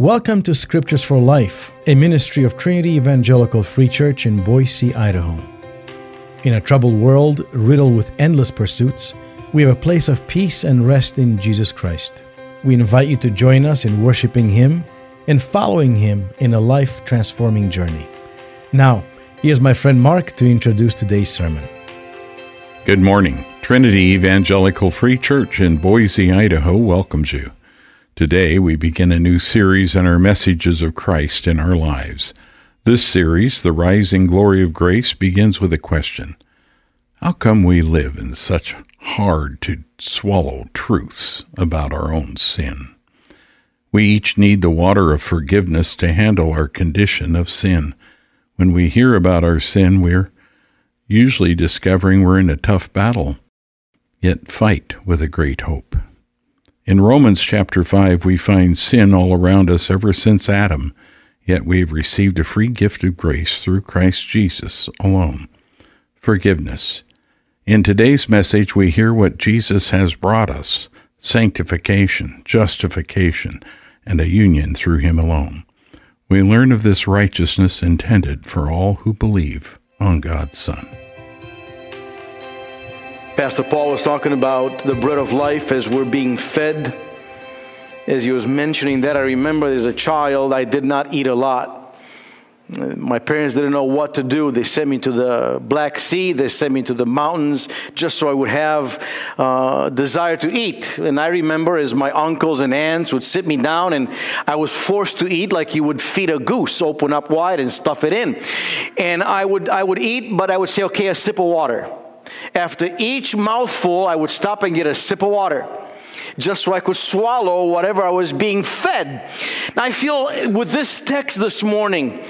Welcome to Scriptures for Life, a ministry of Trinity Evangelical Free Church in Boise, Idaho. In a troubled world riddled with endless pursuits, we have a place of peace and rest in Jesus Christ. We invite you to join us in worshiping Him and following Him in a life transforming journey. Now, here's my friend Mark to introduce today's sermon. Good morning. Trinity Evangelical Free Church in Boise, Idaho welcomes you. Today, we begin a new series on our messages of Christ in our lives. This series, The Rising Glory of Grace, begins with a question How come we live in such hard to swallow truths about our own sin? We each need the water of forgiveness to handle our condition of sin. When we hear about our sin, we're usually discovering we're in a tough battle, yet fight with a great hope. In Romans chapter 5, we find sin all around us ever since Adam, yet we have received a free gift of grace through Christ Jesus alone. Forgiveness. In today's message, we hear what Jesus has brought us sanctification, justification, and a union through Him alone. We learn of this righteousness intended for all who believe on God's Son. Pastor Paul was talking about the bread of life as we're being fed. As he was mentioning that, I remember as a child, I did not eat a lot. My parents didn't know what to do. They sent me to the Black Sea. They sent me to the mountains just so I would have uh, desire to eat. And I remember as my uncles and aunts would sit me down, and I was forced to eat like you would feed a goose, open up wide and stuff it in. And I would I would eat, but I would say, okay, a sip of water. After each mouthful, I would stop and get a sip of water just so I could swallow whatever I was being fed. Now, I feel with this text this morning,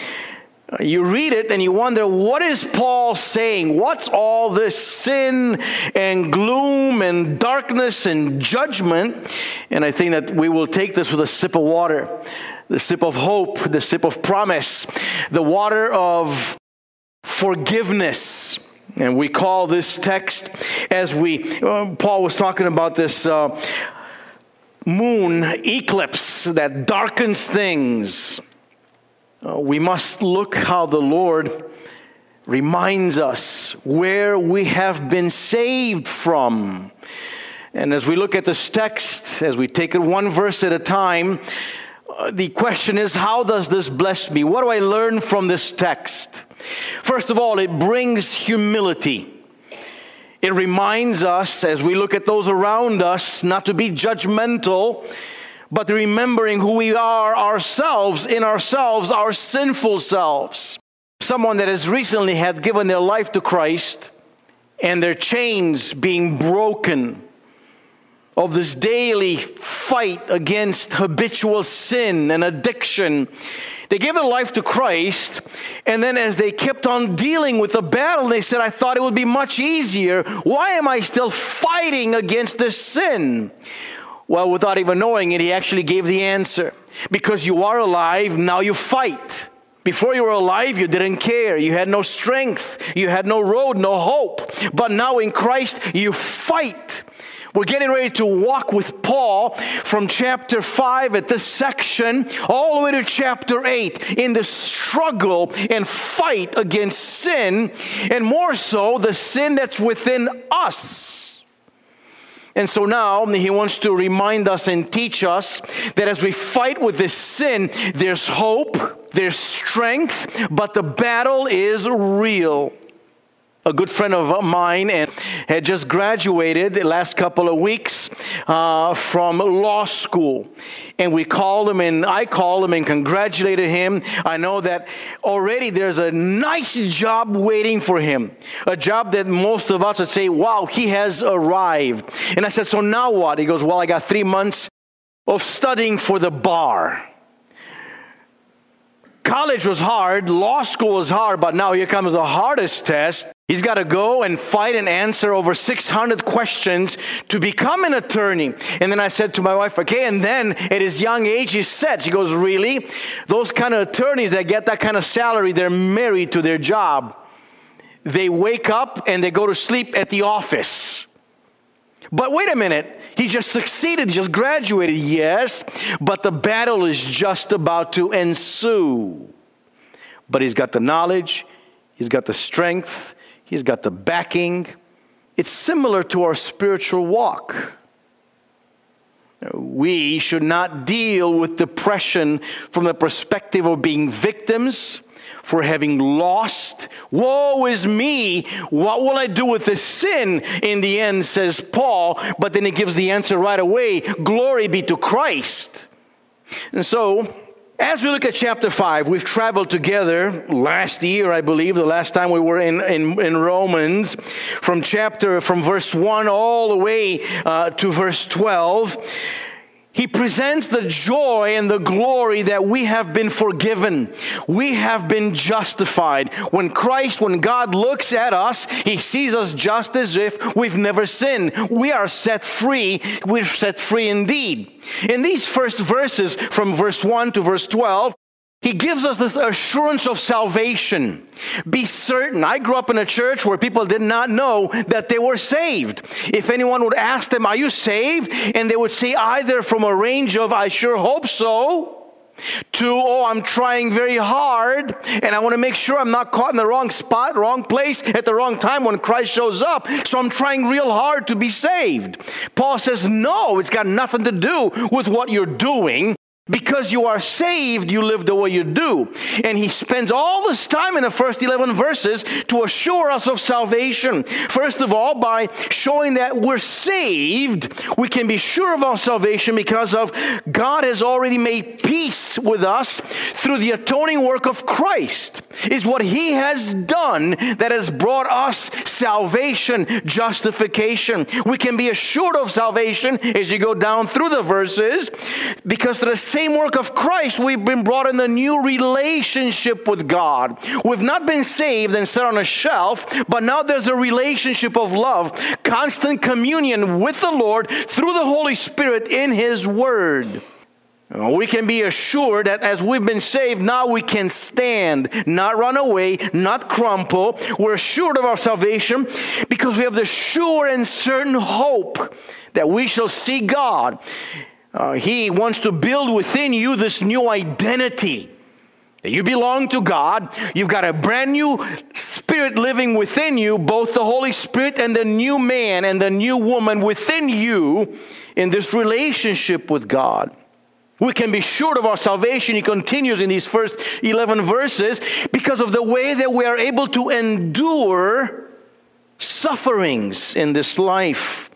uh, you read it and you wonder, what is Paul saying? What's all this sin and gloom and darkness and judgment? And I think that we will take this with a sip of water, the sip of hope, the sip of promise, the water of forgiveness. And we call this text, as we, uh, Paul was talking about this uh, moon eclipse that darkens things. Uh, we must look how the Lord reminds us where we have been saved from. And as we look at this text, as we take it one verse at a time, the question is how does this bless me? What do I learn from this text? First of all, it brings humility. It reminds us, as we look at those around us, not to be judgmental, but remembering who we are ourselves, in ourselves, our sinful selves. Someone that has recently had given their life to Christ and their chains being broken of this daily fight against habitual sin and addiction they gave their life to Christ, and then as they kept on dealing with the battle, they said, I thought it would be much easier. Why am I still fighting against this sin? Well, without even knowing it, he actually gave the answer. Because you are alive, now you fight. Before you were alive, you didn't care. You had no strength. You had no road, no hope. But now in Christ, you fight. We're getting ready to walk with Paul from chapter 5 at this section all the way to chapter 8 in the struggle and fight against sin, and more so, the sin that's within us. And so now he wants to remind us and teach us that as we fight with this sin, there's hope, there's strength, but the battle is real a good friend of mine and had just graduated the last couple of weeks uh, from law school. And we called him and i called him and congratulated him. I know that already there's a nice job waiting for him a job that most of us would say wow he has arrived. And i said so now what? He goes well i got three months of studying for the bar. College was hard, law school was hard, but now here comes the hardest test. He's got to go and fight and answer over 600 questions to become an attorney. And then I said to my wife, okay, and then at his young age, he's set. She goes, really? Those kind of attorneys that get that kind of salary, they're married to their job. They wake up and they go to sleep at the office. But wait a minute, he just succeeded, just graduated, yes, but the battle is just about to ensue. But he's got the knowledge, he's got the strength, he's got the backing. It's similar to our spiritual walk. We should not deal with depression from the perspective of being victims for having lost. Woe is me! What will I do with this sin? In the end, says Paul, but then he gives the answer right away Glory be to Christ. And so, as we look at chapter 5, we've traveled together last year, I believe, the last time we were in, in, in Romans, from chapter, from verse 1 all the way uh, to verse 12. He presents the joy and the glory that we have been forgiven. We have been justified. When Christ, when God looks at us, He sees us just as if we've never sinned. We are set free. We're set free indeed. In these first verses, from verse 1 to verse 12, he gives us this assurance of salvation. Be certain. I grew up in a church where people did not know that they were saved. If anyone would ask them, Are you saved? And they would say either from a range of, I sure hope so, to, oh, I'm trying very hard and I want to make sure I'm not caught in the wrong spot, wrong place at the wrong time when Christ shows up. So I'm trying real hard to be saved. Paul says, no, it's got nothing to do with what you're doing. Because you are saved, you live the way you do. And he spends all this time in the first 11 verses to assure us of salvation. First of all, by showing that we're saved, we can be sure of our salvation because of God has already made peace with us through the atoning work of Christ. Is what he has done that has brought us salvation, justification. We can be assured of salvation as you go down through the verses because the same work of Christ, we've been brought in a new relationship with God. We've not been saved and set on a shelf, but now there's a relationship of love, constant communion with the Lord through the Holy Spirit in His Word. We can be assured that as we've been saved, now we can stand, not run away, not crumple. We're assured of our salvation because we have the sure and certain hope that we shall see God. Uh, he wants to build within you this new identity. You belong to God. You've got a brand new spirit living within you, both the Holy Spirit and the new man and the new woman within you in this relationship with God. We can be sure of our salvation. He continues in these first 11 verses because of the way that we are able to endure sufferings in this life.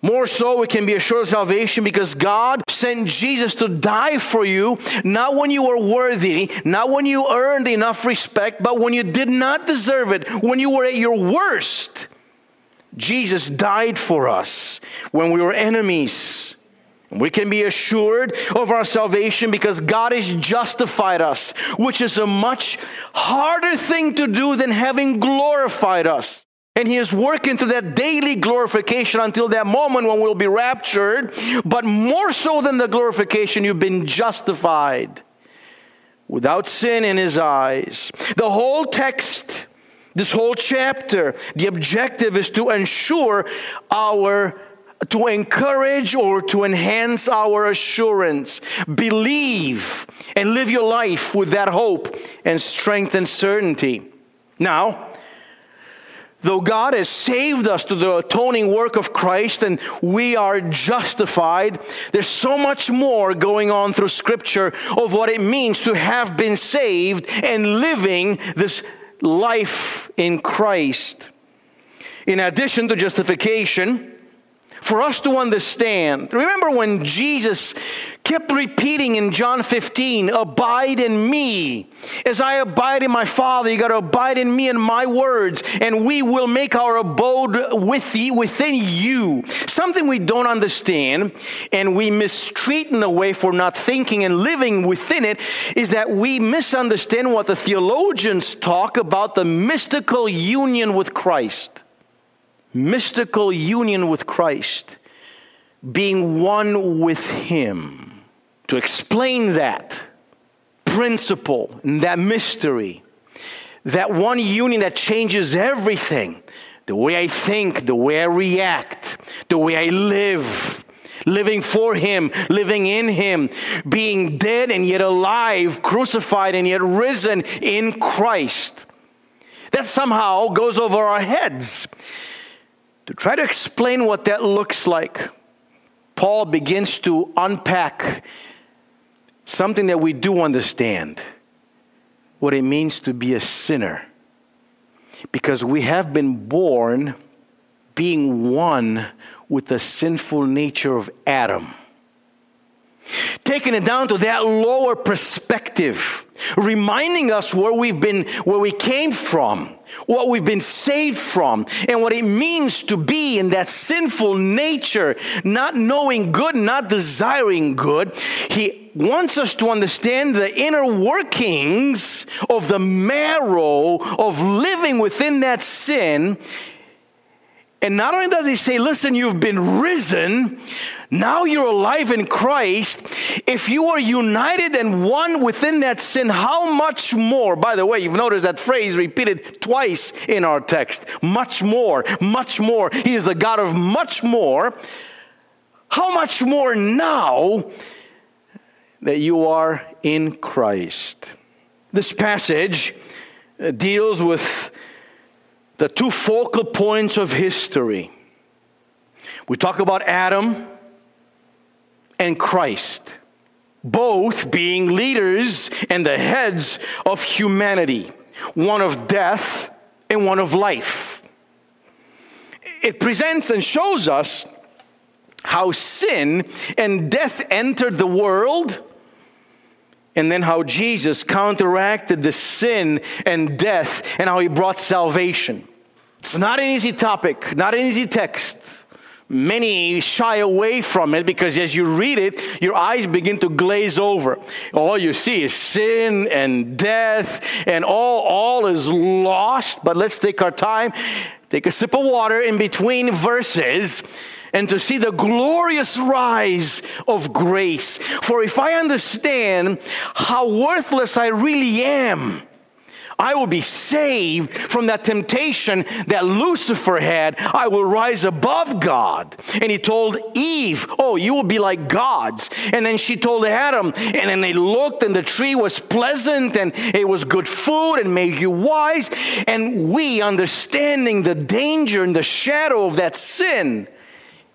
More so, we can be assured of salvation because God sent Jesus to die for you, not when you were worthy, not when you earned enough respect, but when you did not deserve it, when you were at your worst. Jesus died for us when we were enemies. We can be assured of our salvation because God has justified us, which is a much harder thing to do than having glorified us. And he is working through that daily glorification until that moment when we'll be raptured. But more so than the glorification, you've been justified without sin in his eyes. The whole text, this whole chapter, the objective is to ensure our to encourage or to enhance our assurance. Believe and live your life with that hope and strength and certainty. Now, Though God has saved us through the atoning work of Christ and we are justified, there's so much more going on through Scripture of what it means to have been saved and living this life in Christ. In addition to justification, for us to understand. Remember when Jesus kept repeating in John 15, Abide in me. As I abide in my Father, you got to abide in me and my words, and we will make our abode with you, within you. Something we don't understand and we mistreat in a way for not thinking and living within it is that we misunderstand what the theologians talk about the mystical union with Christ mystical union with Christ, being one with Him. To explain that principle and that mystery, that one union that changes everything, the way I think, the way I react, the way I live. Living for Him, living in Him, being dead and yet alive, crucified and yet risen in Christ. That somehow goes over our heads. To try to explain what that looks like, Paul begins to unpack something that we do understand what it means to be a sinner. Because we have been born being one with the sinful nature of Adam. Taking it down to that lower perspective, reminding us where we've been, where we came from, what we've been saved from, and what it means to be in that sinful nature, not knowing good, not desiring good. He wants us to understand the inner workings of the marrow of living within that sin. And not only does he say, listen, you've been risen, now you're alive in Christ. If you are united and one within that sin, how much more? By the way, you've noticed that phrase repeated twice in our text. Much more, much more. He is the God of much more. How much more now that you are in Christ? This passage uh, deals with the two focal points of history. We talk about Adam and Christ, both being leaders and the heads of humanity, one of death and one of life. It presents and shows us how sin and death entered the world, and then how Jesus counteracted the sin and death, and how he brought salvation. It's not an easy topic, not an easy text. Many shy away from it because as you read it, your eyes begin to glaze over. All you see is sin and death, and all, all is lost. But let's take our time, take a sip of water in between verses and to see the glorious rise of grace. For if I understand how worthless I really am, I will be saved from that temptation that Lucifer had. I will rise above God. And he told Eve, Oh, you will be like gods. And then she told Adam, and then they looked, and the tree was pleasant, and it was good food, and made you wise. And we, understanding the danger and the shadow of that sin,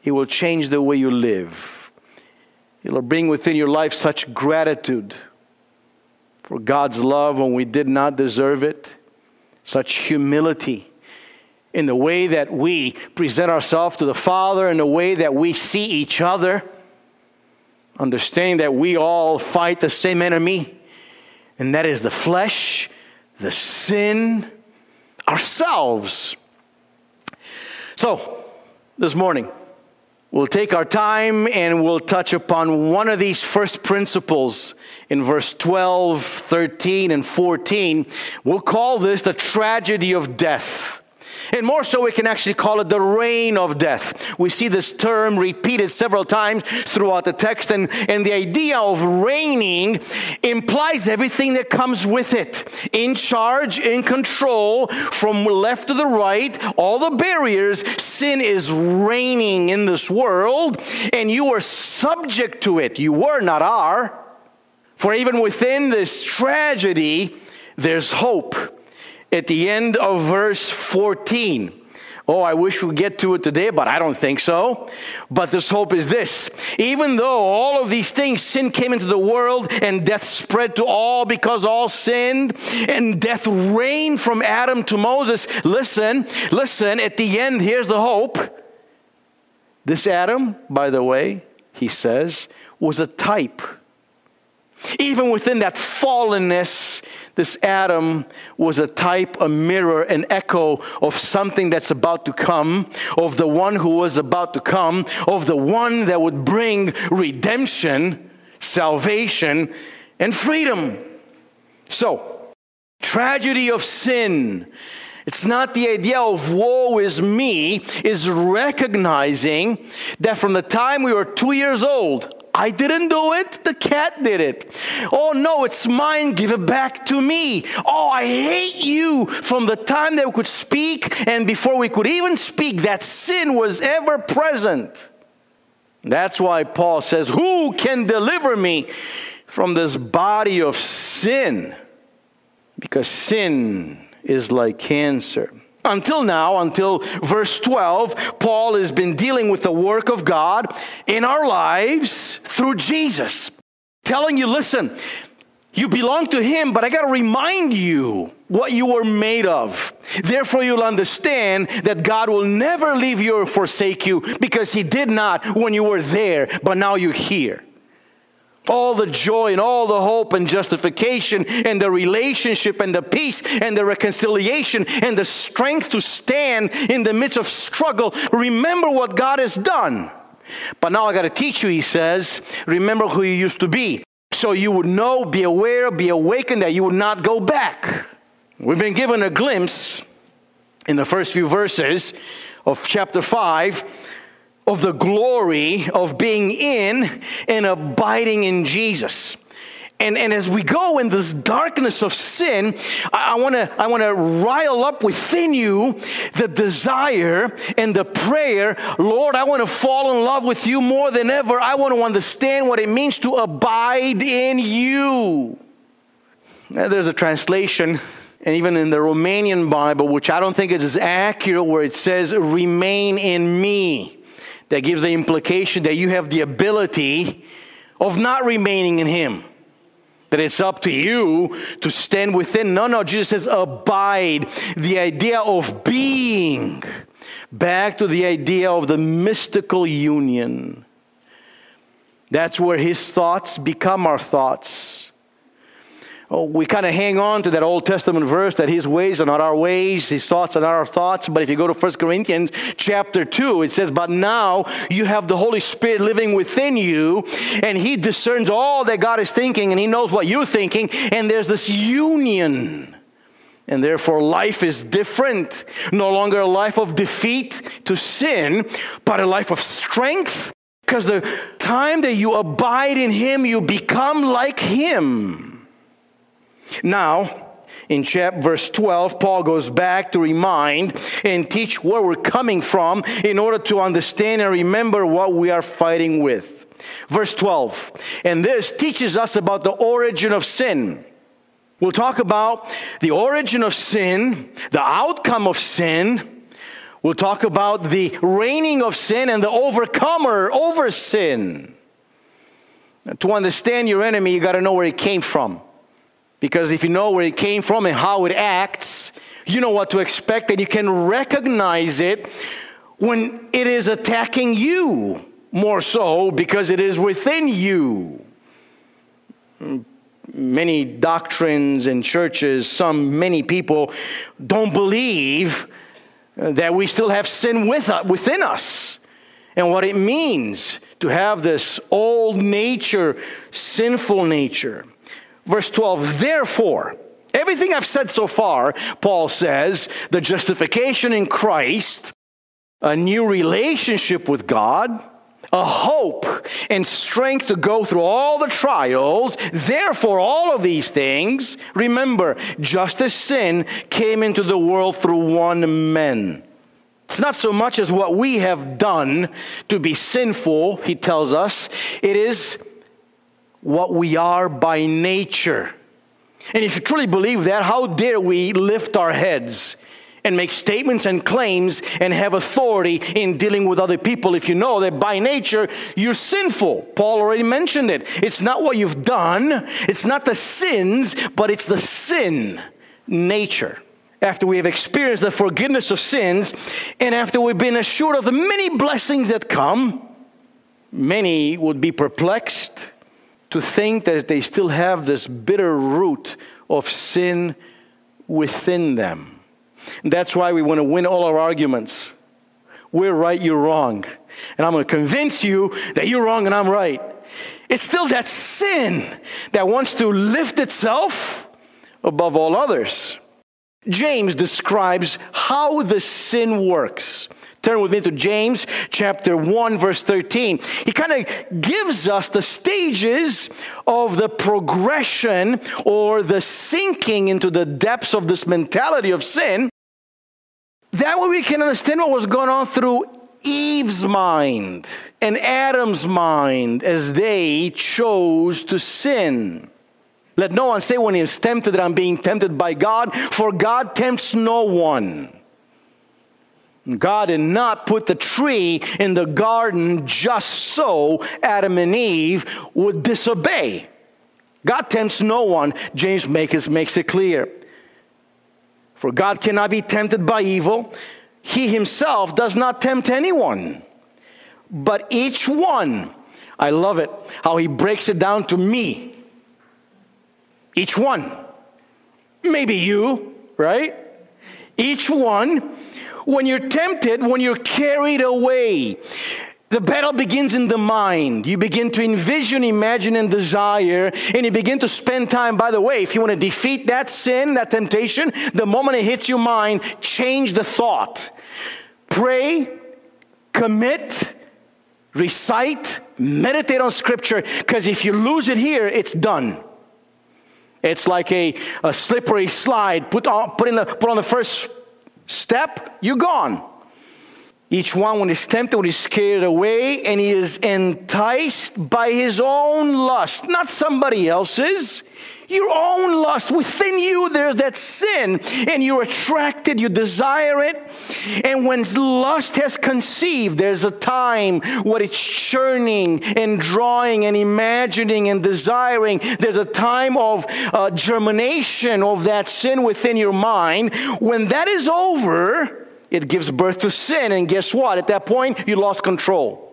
it will change the way you live. It will bring within your life such gratitude for God's love when we did not deserve it, such humility in the way that we present ourselves to the Father, in the way that we see each other, understanding that we all fight the same enemy, and that is the flesh, the sin, ourselves. So, this morning, We'll take our time and we'll touch upon one of these first principles in verse 12, 13, and 14. We'll call this the tragedy of death. And more so, we can actually call it the reign of death. We see this term repeated several times throughout the text, and, and the idea of reigning implies everything that comes with it in charge, in control, from left to the right, all the barriers. Sin is reigning in this world, and you are subject to it. You were, not are. For even within this tragedy, there's hope at the end of verse 14. Oh, I wish we'd get to it today, but I don't think so. But this hope is this. Even though all of these things, sin came into the world and death spread to all because all sinned, and death reigned from Adam to Moses. Listen, listen, at the end, here's the hope. This Adam, by the way, he says, was a type. Even within that fallenness, this Adam was a type, a mirror, an echo of something that's about to come, of the one who was about to come, of the one that would bring redemption, salvation, and freedom. So, tragedy of sin. It's not the idea of woe is me, is recognizing that from the time we were two years old I didn't do it, the cat did it. Oh no, it's mine, give it back to me. Oh, I hate you. From the time that we could speak and before we could even speak, that sin was ever present. That's why Paul says, Who can deliver me from this body of sin? Because sin is like cancer. Until now, until verse 12, Paul has been dealing with the work of God in our lives through Jesus. Telling you, listen, you belong to Him, but I got to remind you what you were made of. Therefore, you'll understand that God will never leave you or forsake you because He did not when you were there, but now you're here all the joy and all the hope and justification and the relationship and the peace and the reconciliation and the strength to stand in the midst of struggle. Remember what God has done. But now I got to teach you, he says, remember who you used to be. So you would know, be aware, be awakened that you would not go back. We've been given a glimpse in the first few verses of chapter 5 of the glory of being in and abiding in Jesus. And, and as we go in this darkness of sin, I, I want to I wanna rile up within you the desire and the prayer Lord, I want to fall in love with you more than ever. I want to understand what it means to abide in you. Now, there's a translation and even in the Romanian Bible, which I don't think is as accurate, where it says, remain in me that gives the implication that you have the ability of not remaining in Him. That it's up to you to stand within. No, no, Jesus says abide. The idea of being. Back to the idea of the mystical union. That's where His thoughts become our thoughts. Oh, we kind of hang on to that Old Testament verse that his ways are not our ways, his thoughts are not our thoughts. But if you go to 1 Corinthians chapter 2, it says, But now you have the Holy Spirit living within you, and he discerns all that God is thinking, and he knows what you're thinking, and there's this union. And therefore, life is different. No longer a life of defeat to sin, but a life of strength. Because the time that you abide in Him, you become like Him. Now, in chapter verse 12, Paul goes back to remind and teach where we're coming from in order to understand and remember what we are fighting with. Verse 12, and this teaches us about the origin of sin. We'll talk about the origin of sin, the outcome of sin. We'll talk about the reigning of sin and the overcomer over sin. To understand your enemy, you got to know where he came from. Because if you know where it came from and how it acts, you know what to expect, and you can recognize it when it is attacking you more so because it is within you. Many doctrines and churches, some, many people don't believe that we still have sin with, uh, within us and what it means to have this old nature, sinful nature. Verse 12, therefore, everything I've said so far, Paul says, the justification in Christ, a new relationship with God, a hope and strength to go through all the trials. Therefore, all of these things, remember, just as sin came into the world through one man. It's not so much as what we have done to be sinful, he tells us. It is what we are by nature. And if you truly believe that, how dare we lift our heads and make statements and claims and have authority in dealing with other people if you know that by nature you're sinful? Paul already mentioned it. It's not what you've done, it's not the sins, but it's the sin nature. After we have experienced the forgiveness of sins, and after we've been assured of the many blessings that come, many would be perplexed to think that they still have this bitter root of sin within them. And that's why we want to win all our arguments. We're right, you're wrong. And I'm going to convince you that you're wrong and I'm right. It's still that sin that wants to lift itself above all others. James describes how the sin works. Turn with me to James chapter 1, verse 13. He kind of gives us the stages of the progression or the sinking into the depths of this mentality of sin. That way we can understand what was going on through Eve's mind and Adam's mind as they chose to sin. Let no one say when he is tempted that I'm being tempted by God, for God tempts no one. God did not put the tree in the garden just so Adam and Eve would disobey. God tempts no one. James makes, makes it clear. For God cannot be tempted by evil. He himself does not tempt anyone. But each one, I love it, how he breaks it down to me. Each one. Maybe you, right? Each one when you're tempted, when you're carried away, the battle begins in the mind. You begin to envision, imagine, and desire, and you begin to spend time. By the way, if you want to defeat that sin, that temptation, the moment it hits your mind, change the thought. Pray, commit, recite, meditate on Scripture, because if you lose it here, it's done. It's like a, a slippery slide. Put on, put, in the, put on the first step, you're gone. Each one, when he's tempted, when he's scared away, and he is enticed by his own lust, not somebody else's. Your own lust within you, there's that sin, and you're attracted, you desire it. And when lust has conceived, there's a time where it's churning and drawing and imagining and desiring. There's a time of uh, germination of that sin within your mind. When that is over, it gives birth to sin. And guess what? At that point, you lost control.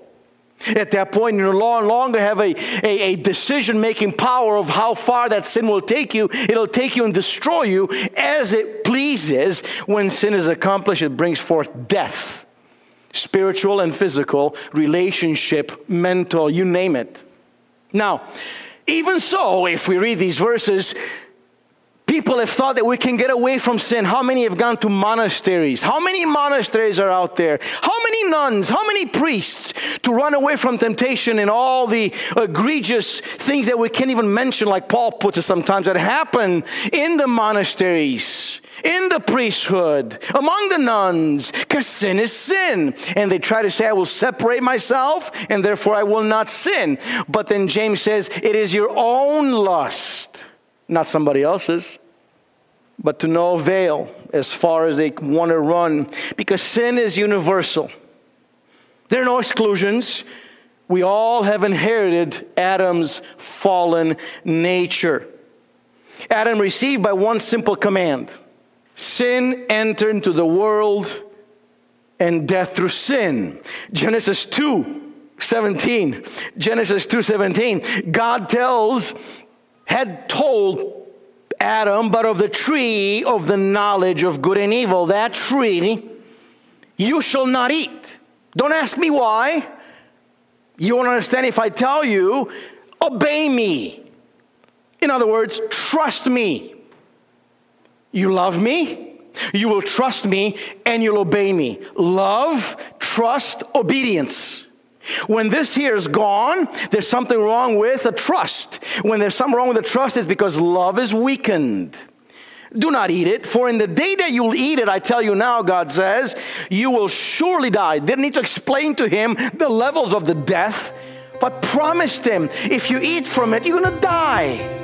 At that point, you no longer have a, a, a decision making power of how far that sin will take you. It'll take you and destroy you as it pleases. When sin is accomplished, it brings forth death spiritual and physical, relationship, mental, you name it. Now, even so, if we read these verses, People have thought that we can get away from sin. How many have gone to monasteries? How many monasteries are out there? How many nuns? How many priests to run away from temptation and all the egregious things that we can't even mention, like Paul puts it sometimes, that happen in the monasteries, in the priesthood, among the nuns, because sin is sin. And they try to say, I will separate myself and therefore I will not sin. But then James says, it is your own lust not somebody else's, but to no avail as far as they want to run, because sin is universal. There are no exclusions. We all have inherited Adam's fallen nature. Adam received by one simple command sin entered into the world and death through sin. Genesis 2 17. Genesis 2 17. God tells had told Adam, but of the tree of the knowledge of good and evil, that tree you shall not eat. Don't ask me why. You won't understand if I tell you, obey me. In other words, trust me. You love me, you will trust me, and you'll obey me. Love, trust, obedience. When this here is gone, there's something wrong with the trust. When there's something wrong with the trust, it's because love is weakened. Do not eat it, for in the day that you'll eat it, I tell you now, God says, you will surely die. Didn't need to explain to him the levels of the death, but promised him, if you eat from it, you're going to die.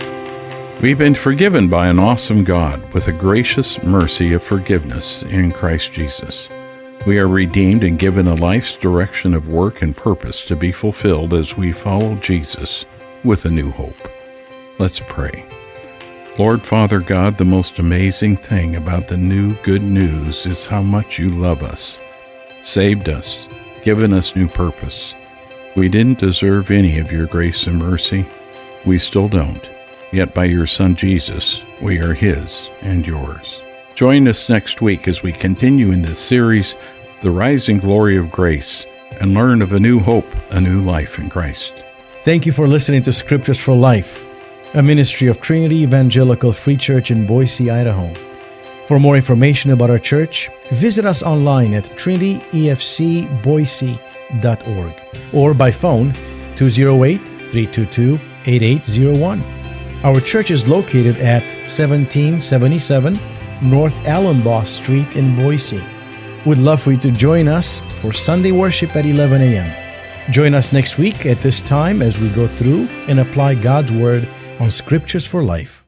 We've been forgiven by an awesome God with a gracious mercy of forgiveness in Christ Jesus. We are redeemed and given a life's direction of work and purpose to be fulfilled as we follow Jesus with a new hope. Let's pray. Lord Father God, the most amazing thing about the new good news is how much you love us, saved us, given us new purpose. We didn't deserve any of your grace and mercy. We still don't. Yet by your Son Jesus, we are His and yours. Join us next week as we continue in this series the rising glory of grace, and learn of a new hope, a new life in Christ. Thank you for listening to Scriptures for Life, a ministry of Trinity Evangelical Free Church in Boise, Idaho. For more information about our church, visit us online at trinityefcboise.org or by phone 208 322 8801. Our church is located at 1777 North Allumbaugh Street in Boise. We'd love for you to join us for Sunday worship at 11 a.m. Join us next week at this time as we go through and apply God's Word on Scriptures for Life.